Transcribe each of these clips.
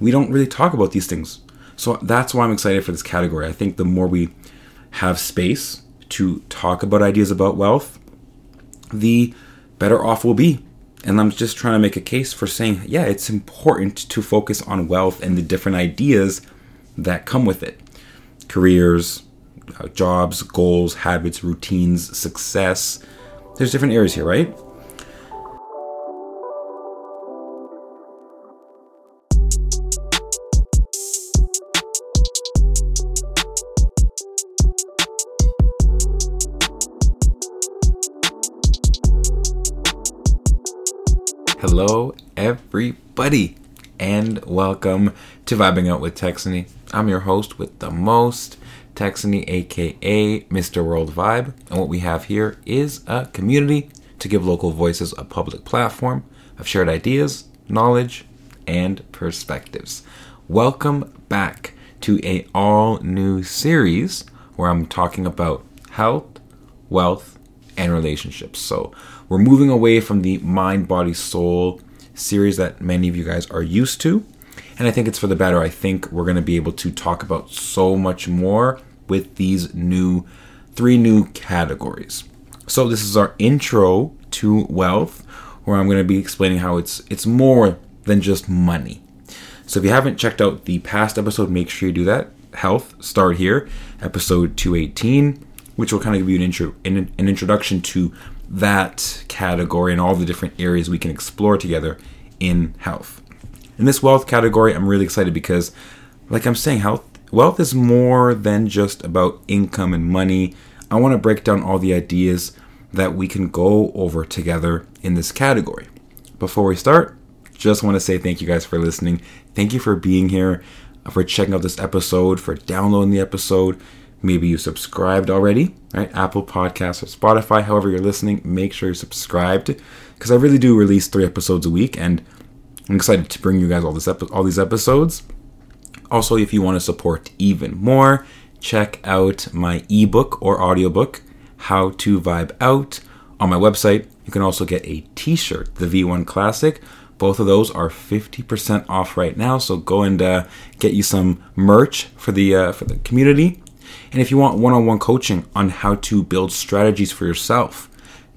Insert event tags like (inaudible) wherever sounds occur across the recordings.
we don't really talk about these things. So that's why I'm excited for this category. I think the more we have space to talk about ideas about wealth, the better off we'll be. And I'm just trying to make a case for saying, yeah, it's important to focus on wealth and the different ideas that come with it careers, uh, jobs, goals, habits, routines, success. There's different areas here, right? Hello, everybody, and welcome to Vibing Out with Texany. I'm your host with the most, Texany, aka Mr. World Vibe. And what we have here is a community to give local voices a public platform of shared ideas, knowledge, and perspectives. Welcome back to a all new series where I'm talking about health, wealth, and relationships. So we're moving away from the mind, body, soul series that many of you guys are used to. And I think it's for the better. I think we're going to be able to talk about so much more with these new three new categories. So this is our intro to wealth where I'm going to be explaining how it's it's more than just money. So if you haven't checked out the past episode, make sure you do that. Health start here, episode 218, which will kind of give you an intro an, an introduction to that category and all the different areas we can explore together in health. In this wealth category, I'm really excited because like I'm saying, health wealth is more than just about income and money. I want to break down all the ideas that we can go over together in this category. Before we start, just want to say thank you guys for listening. Thank you for being here, for checking out this episode, for downloading the episode. Maybe you subscribed already, right? Apple Podcasts or Spotify, however you're listening, make sure you're subscribed because I really do release three episodes a week, and I'm excited to bring you guys all this epi- all these episodes. Also, if you want to support even more, check out my ebook or audiobook, How to Vibe Out, on my website. You can also get a t-shirt, the V1 Classic. Both of those are 50% off right now, so go and uh, get you some merch for the uh, for the community. And if you want one-on-one coaching on how to build strategies for yourself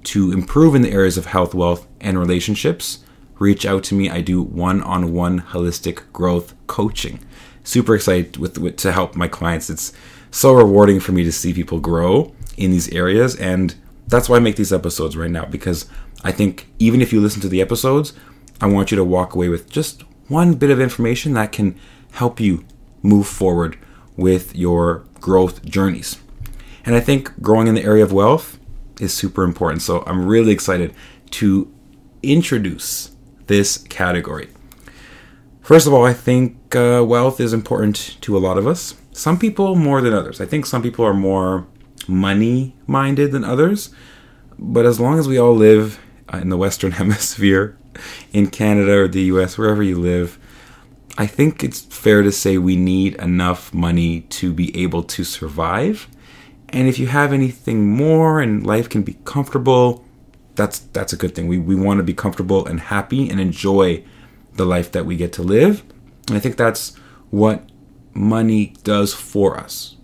to improve in the areas of health, wealth, and relationships, reach out to me. I do one-on-one holistic growth coaching super excited with, with to help my clients. It's so rewarding for me to see people grow in these areas and that's why I make these episodes right now because I think even if you listen to the episodes, I want you to walk away with just one bit of information that can help you move forward with your growth journeys. And I think growing in the area of wealth is super important. So I'm really excited to introduce this category. First of all, I think uh, wealth is important to a lot of us. Some people more than others. I think some people are more money minded than others. But as long as we all live uh, in the Western (laughs) Hemisphere, in Canada or the US, wherever you live, I think it's fair to say we need enough money to be able to survive. And if you have anything more and life can be comfortable, that's that's a good thing. We we want to be comfortable and happy and enjoy the life that we get to live. And I think that's what money does for us.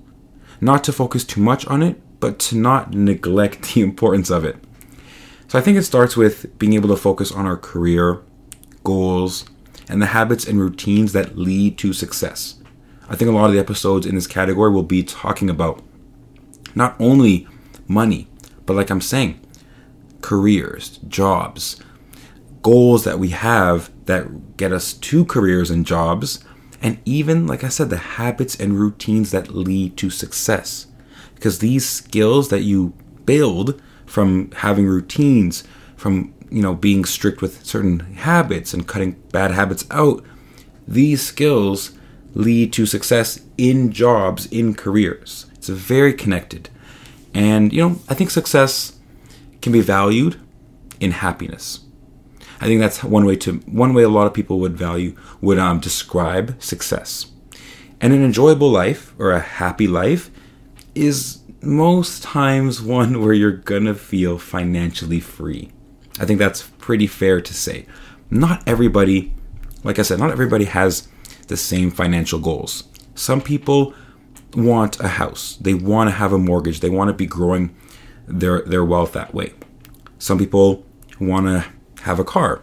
Not to focus too much on it, but to not neglect (laughs) the importance of it. So I think it starts with being able to focus on our career, goals, and the habits and routines that lead to success. I think a lot of the episodes in this category will be talking about not only money, but like I'm saying, careers, jobs, goals that we have that get us to careers and jobs, and even, like I said, the habits and routines that lead to success. Because these skills that you build from having routines, from you know being strict with certain habits and cutting bad habits out, these skills lead to success in jobs, in careers. It's very connected. And you know, I think success can be valued in happiness. I think that's one way to one way a lot of people would value would um, describe success. And an enjoyable life or a happy life is most times (laughs) one where you're gonna feel financially free. I think that's pretty fair to say. Not everybody, like I said, not everybody has the same financial goals. Some people want a house. They want to have a mortgage. They want to be growing their their wealth that way. Some people want to have a car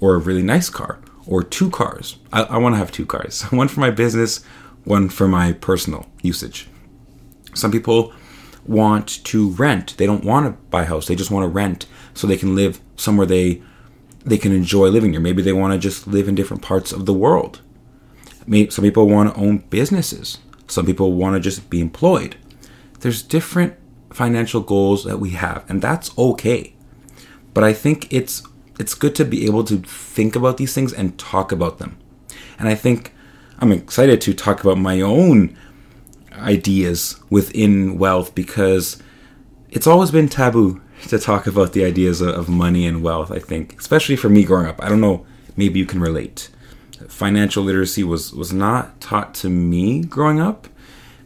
or a really nice car or two cars. I, I want to have two cars (laughs) one for my business, one for my personal usage. Some people want to rent. They don't want to buy a house. They just want to rent so they can live somewhere they they can enjoy living here. Maybe they want to just live in different parts of the world. Maybe some people want to own businesses. Some people want to just be employed. There's different financial goals that we have, and that's okay. But I think it's it's good to be able to think about these things and talk about them. And I think I'm excited to talk about my own ideas within wealth because it's always been taboo to talk about the ideas of money and wealth, I think, especially for me growing up. I don't know, maybe you can relate. Financial literacy was was not taught to me growing up.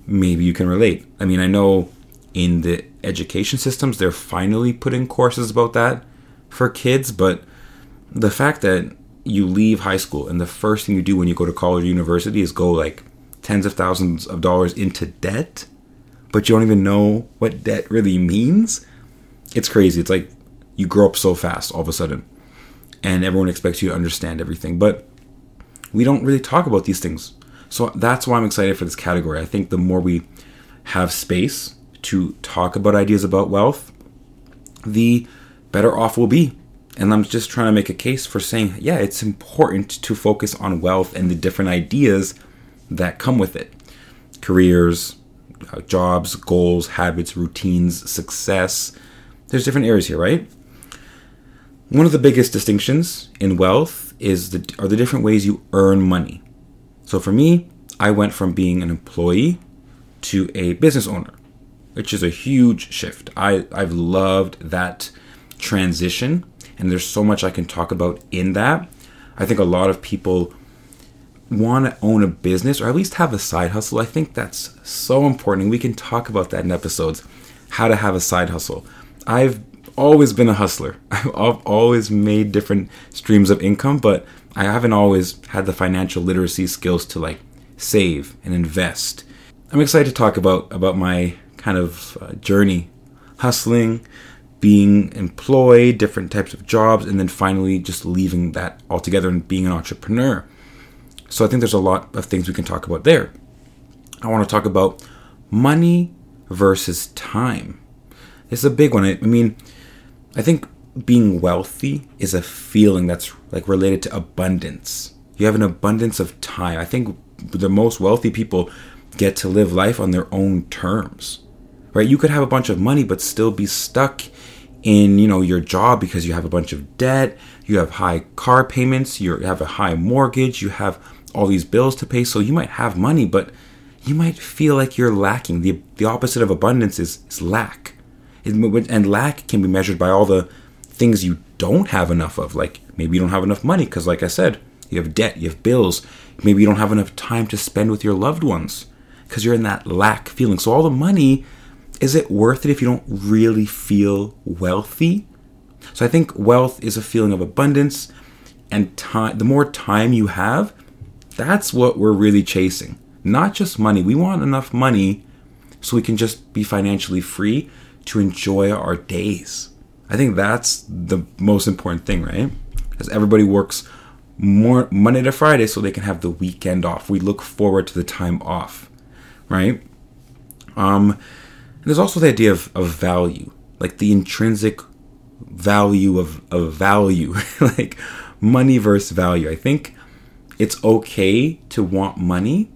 Maybe you can relate. I mean, I know in the education systems they're finally putting courses about that for kids, but the fact that you leave high school and the first thing you do when you go to college or university is go like tens of thousands of dollars into debt, but you don't even know what debt really means. It's crazy. It's like you grow up so fast all of a sudden, and everyone expects you to understand everything, but we don't really talk about these things. So that's why I'm excited for this category. I think the more we have space to talk about ideas about wealth, the better off we'll be. And I'm just trying to make a case for saying, yeah, it's important to focus on wealth and the different ideas that come with it careers, uh, jobs, goals, habits, routines, success. There's different areas here, right? One of the biggest distinctions in wealth is the are the different ways you earn money. So for me, I went from being an employee to a business owner, which is a huge shift. I, I've loved that transition, and there's so much I can talk about in that. I think a lot of people want to own a business or at least have a side hustle. I think that's so important. And We can talk about that in episodes how to have a side hustle. I've always been a hustler. (laughs) I've always made different streams of income, but I haven't always had the financial literacy skills to like save and invest. I'm excited to talk about about my kind of uh, journey hustling, being employed, different types of jobs, and then finally just leaving that altogether and being an entrepreneur. So I think there's a lot of things we can talk about there. I want to talk about money versus time. It's a big one. I mean, I think being wealthy is a feeling that's like related to abundance. You have an abundance of time. I think the most wealthy people get to live life on their own terms. Right? You could have a bunch of money but still be stuck in you know your job because you have a bunch of debt you have high car payments you have a high mortgage you have all these bills to pay so you might have money but you might feel like you're lacking. The, the opposite of abundance is, is lack. And lack can be measured by all the things you don't have enough of like maybe you don't have enough money because like i said you have debt you have bills maybe you don't have enough time to spend with your loved ones because you're in that lack feeling. So all the money is it worth it if you don't really feel wealthy? So I think wealth is a feeling of abundance and time the more time you have, that's what we're really chasing. Not just money. We want enough money so we can just be financially free to enjoy our days. I think that's the most important thing, right? Because everybody works more Monday to Friday so they can have the weekend off. We look forward to the time off, right? Um there's also the idea of, of value, like the intrinsic value of, of value, (laughs) like money versus value. I think it's okay to want money,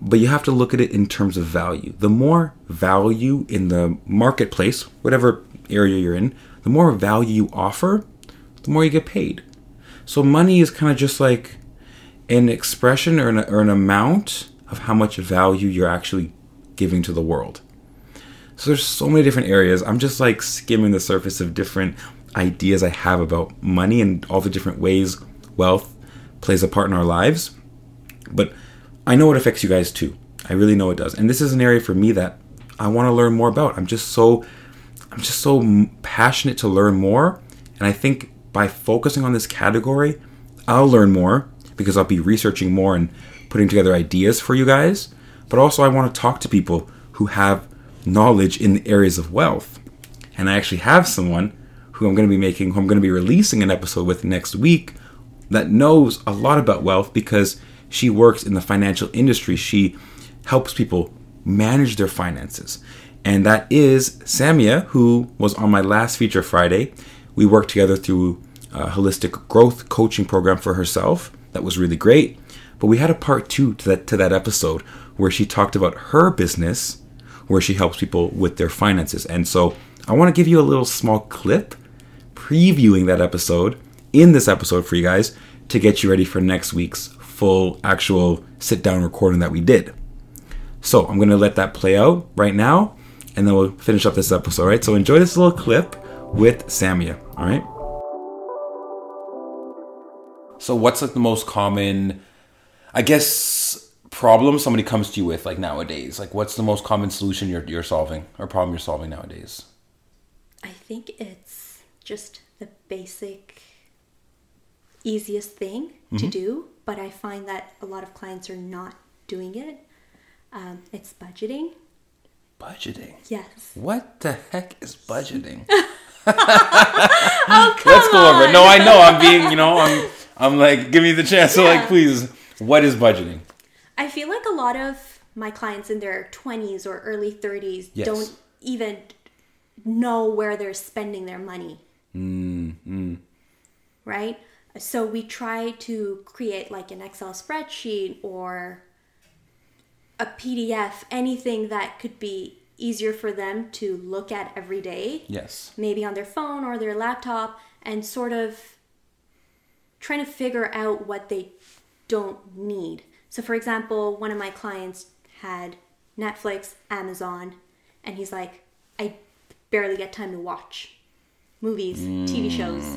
but you have to look at it in terms of value. The more value in the marketplace, whatever area you're in, the more value you offer, the more you get paid. So money is kind of just like an expression or an, or an amount of how much value you're actually giving to the world. So there's so many different areas. I'm just like skimming the surface of different ideas I have about money and all the different ways wealth plays a part in our lives. But I know it affects you guys too. I really know it does. And this is an area for me that I want to learn more about. I'm just so I'm just so passionate to learn more, and I think by focusing on this category, I'll learn more, because I'll be researching more and putting together ideas for you guys. But also, I want to talk to people who have knowledge in the areas of wealth. And I actually have someone who I'm going to be making, who I'm going to be releasing an episode with next week that knows a lot about wealth because she works in the financial industry. She helps people manage their finances. And that is Samia, who was on my last feature Friday. We worked together through a holistic growth coaching program for herself. That was really great. But we had a part two to that to that episode where she talked about her business, where she helps people with their finances. And so I want to give you a little small clip previewing that episode in this episode for you guys to get you ready for next week's full actual sit down recording that we did. So I'm gonna let that play out right now, and then we'll finish up this episode. all right? So enjoy this little clip with Samia. All right. So what's like the most common, I guess, problem somebody comes to you with like nowadays? Like what's the most common solution you're you're solving or problem you're solving nowadays? I think it's just the basic easiest thing Mm-hmm. to do, but I find that a lot of clients are not doing it. Um, it's budgeting. Budgeting. Yes. What the heck is budgeting? (laughs) Oh, come (laughs) Let's go over it. No, I know I'm being, you know, I'm I'm like, give me the chance. So like, please, what is budgeting? I feel like a lot of my clients in their 20s or early 30s Yes. don't even know where they're spending their money. Mm, Right? So we try to create like an Excel spreadsheet or a PDF, anything that could be easier for them to look at every day, Yes. maybe on their phone or their laptop, and sort of trying to figure out what they don't need. So, for example, one of my clients had Netflix, Amazon, and he's like, I barely get time to watch movies, TV hmm. shows,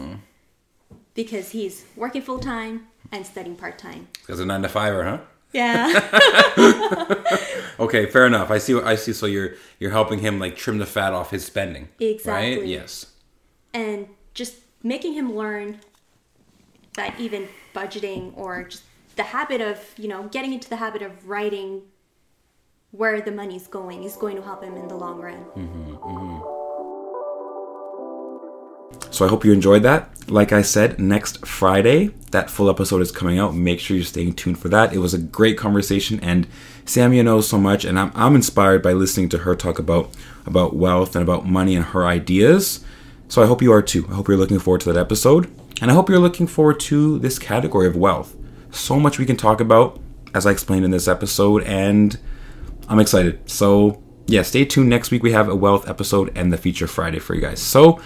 because he's working full time and studying part time. Because a nine to fiver, huh? Yeah. (laughs) Okay, fair enough. I see. What I see. So you're you're helping him like trim the fat off his spending. Right. Exactly. Yes. and just making him learn that even budgeting or just the habit of you know getting into the habit of writing where the money's going is going to help him in the long run mm-hmm, mm-hmm. So I hope you enjoyed that. Like I said, next Friday, that full episode is coming out. Make sure you're staying tuned for that. It was a great conversation, and Samia knows so much, and I'm, I'm inspired by listening to her talk about about wealth and about money and her ideas. So I hope you are too. I hope you're looking forward to that episode, and I hope you're looking forward to this category of wealth. So much we can talk about, as I explained in this episode, and I'm excited. So yeah, stay tuned. Next week we have a wealth episode and the feature Friday for you guys. So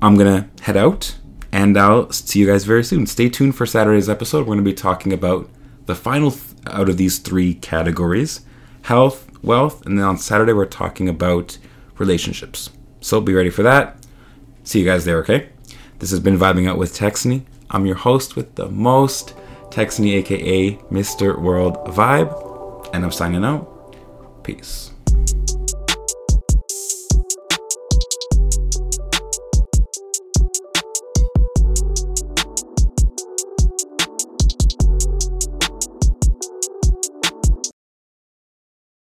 I'm gonna head out and I'll see you guys very soon. Stay tuned for Saturday's episode. We're gonna be talking about the final th- out of these three categories health, wealth, and then on Saturday we're talking about relationships. So be ready for that. See you guys there, okay? This has been Vibing Out with Texany. I'm your host with the most, Texany, aka Mr. World Vibe, and I'm signing out. Peace.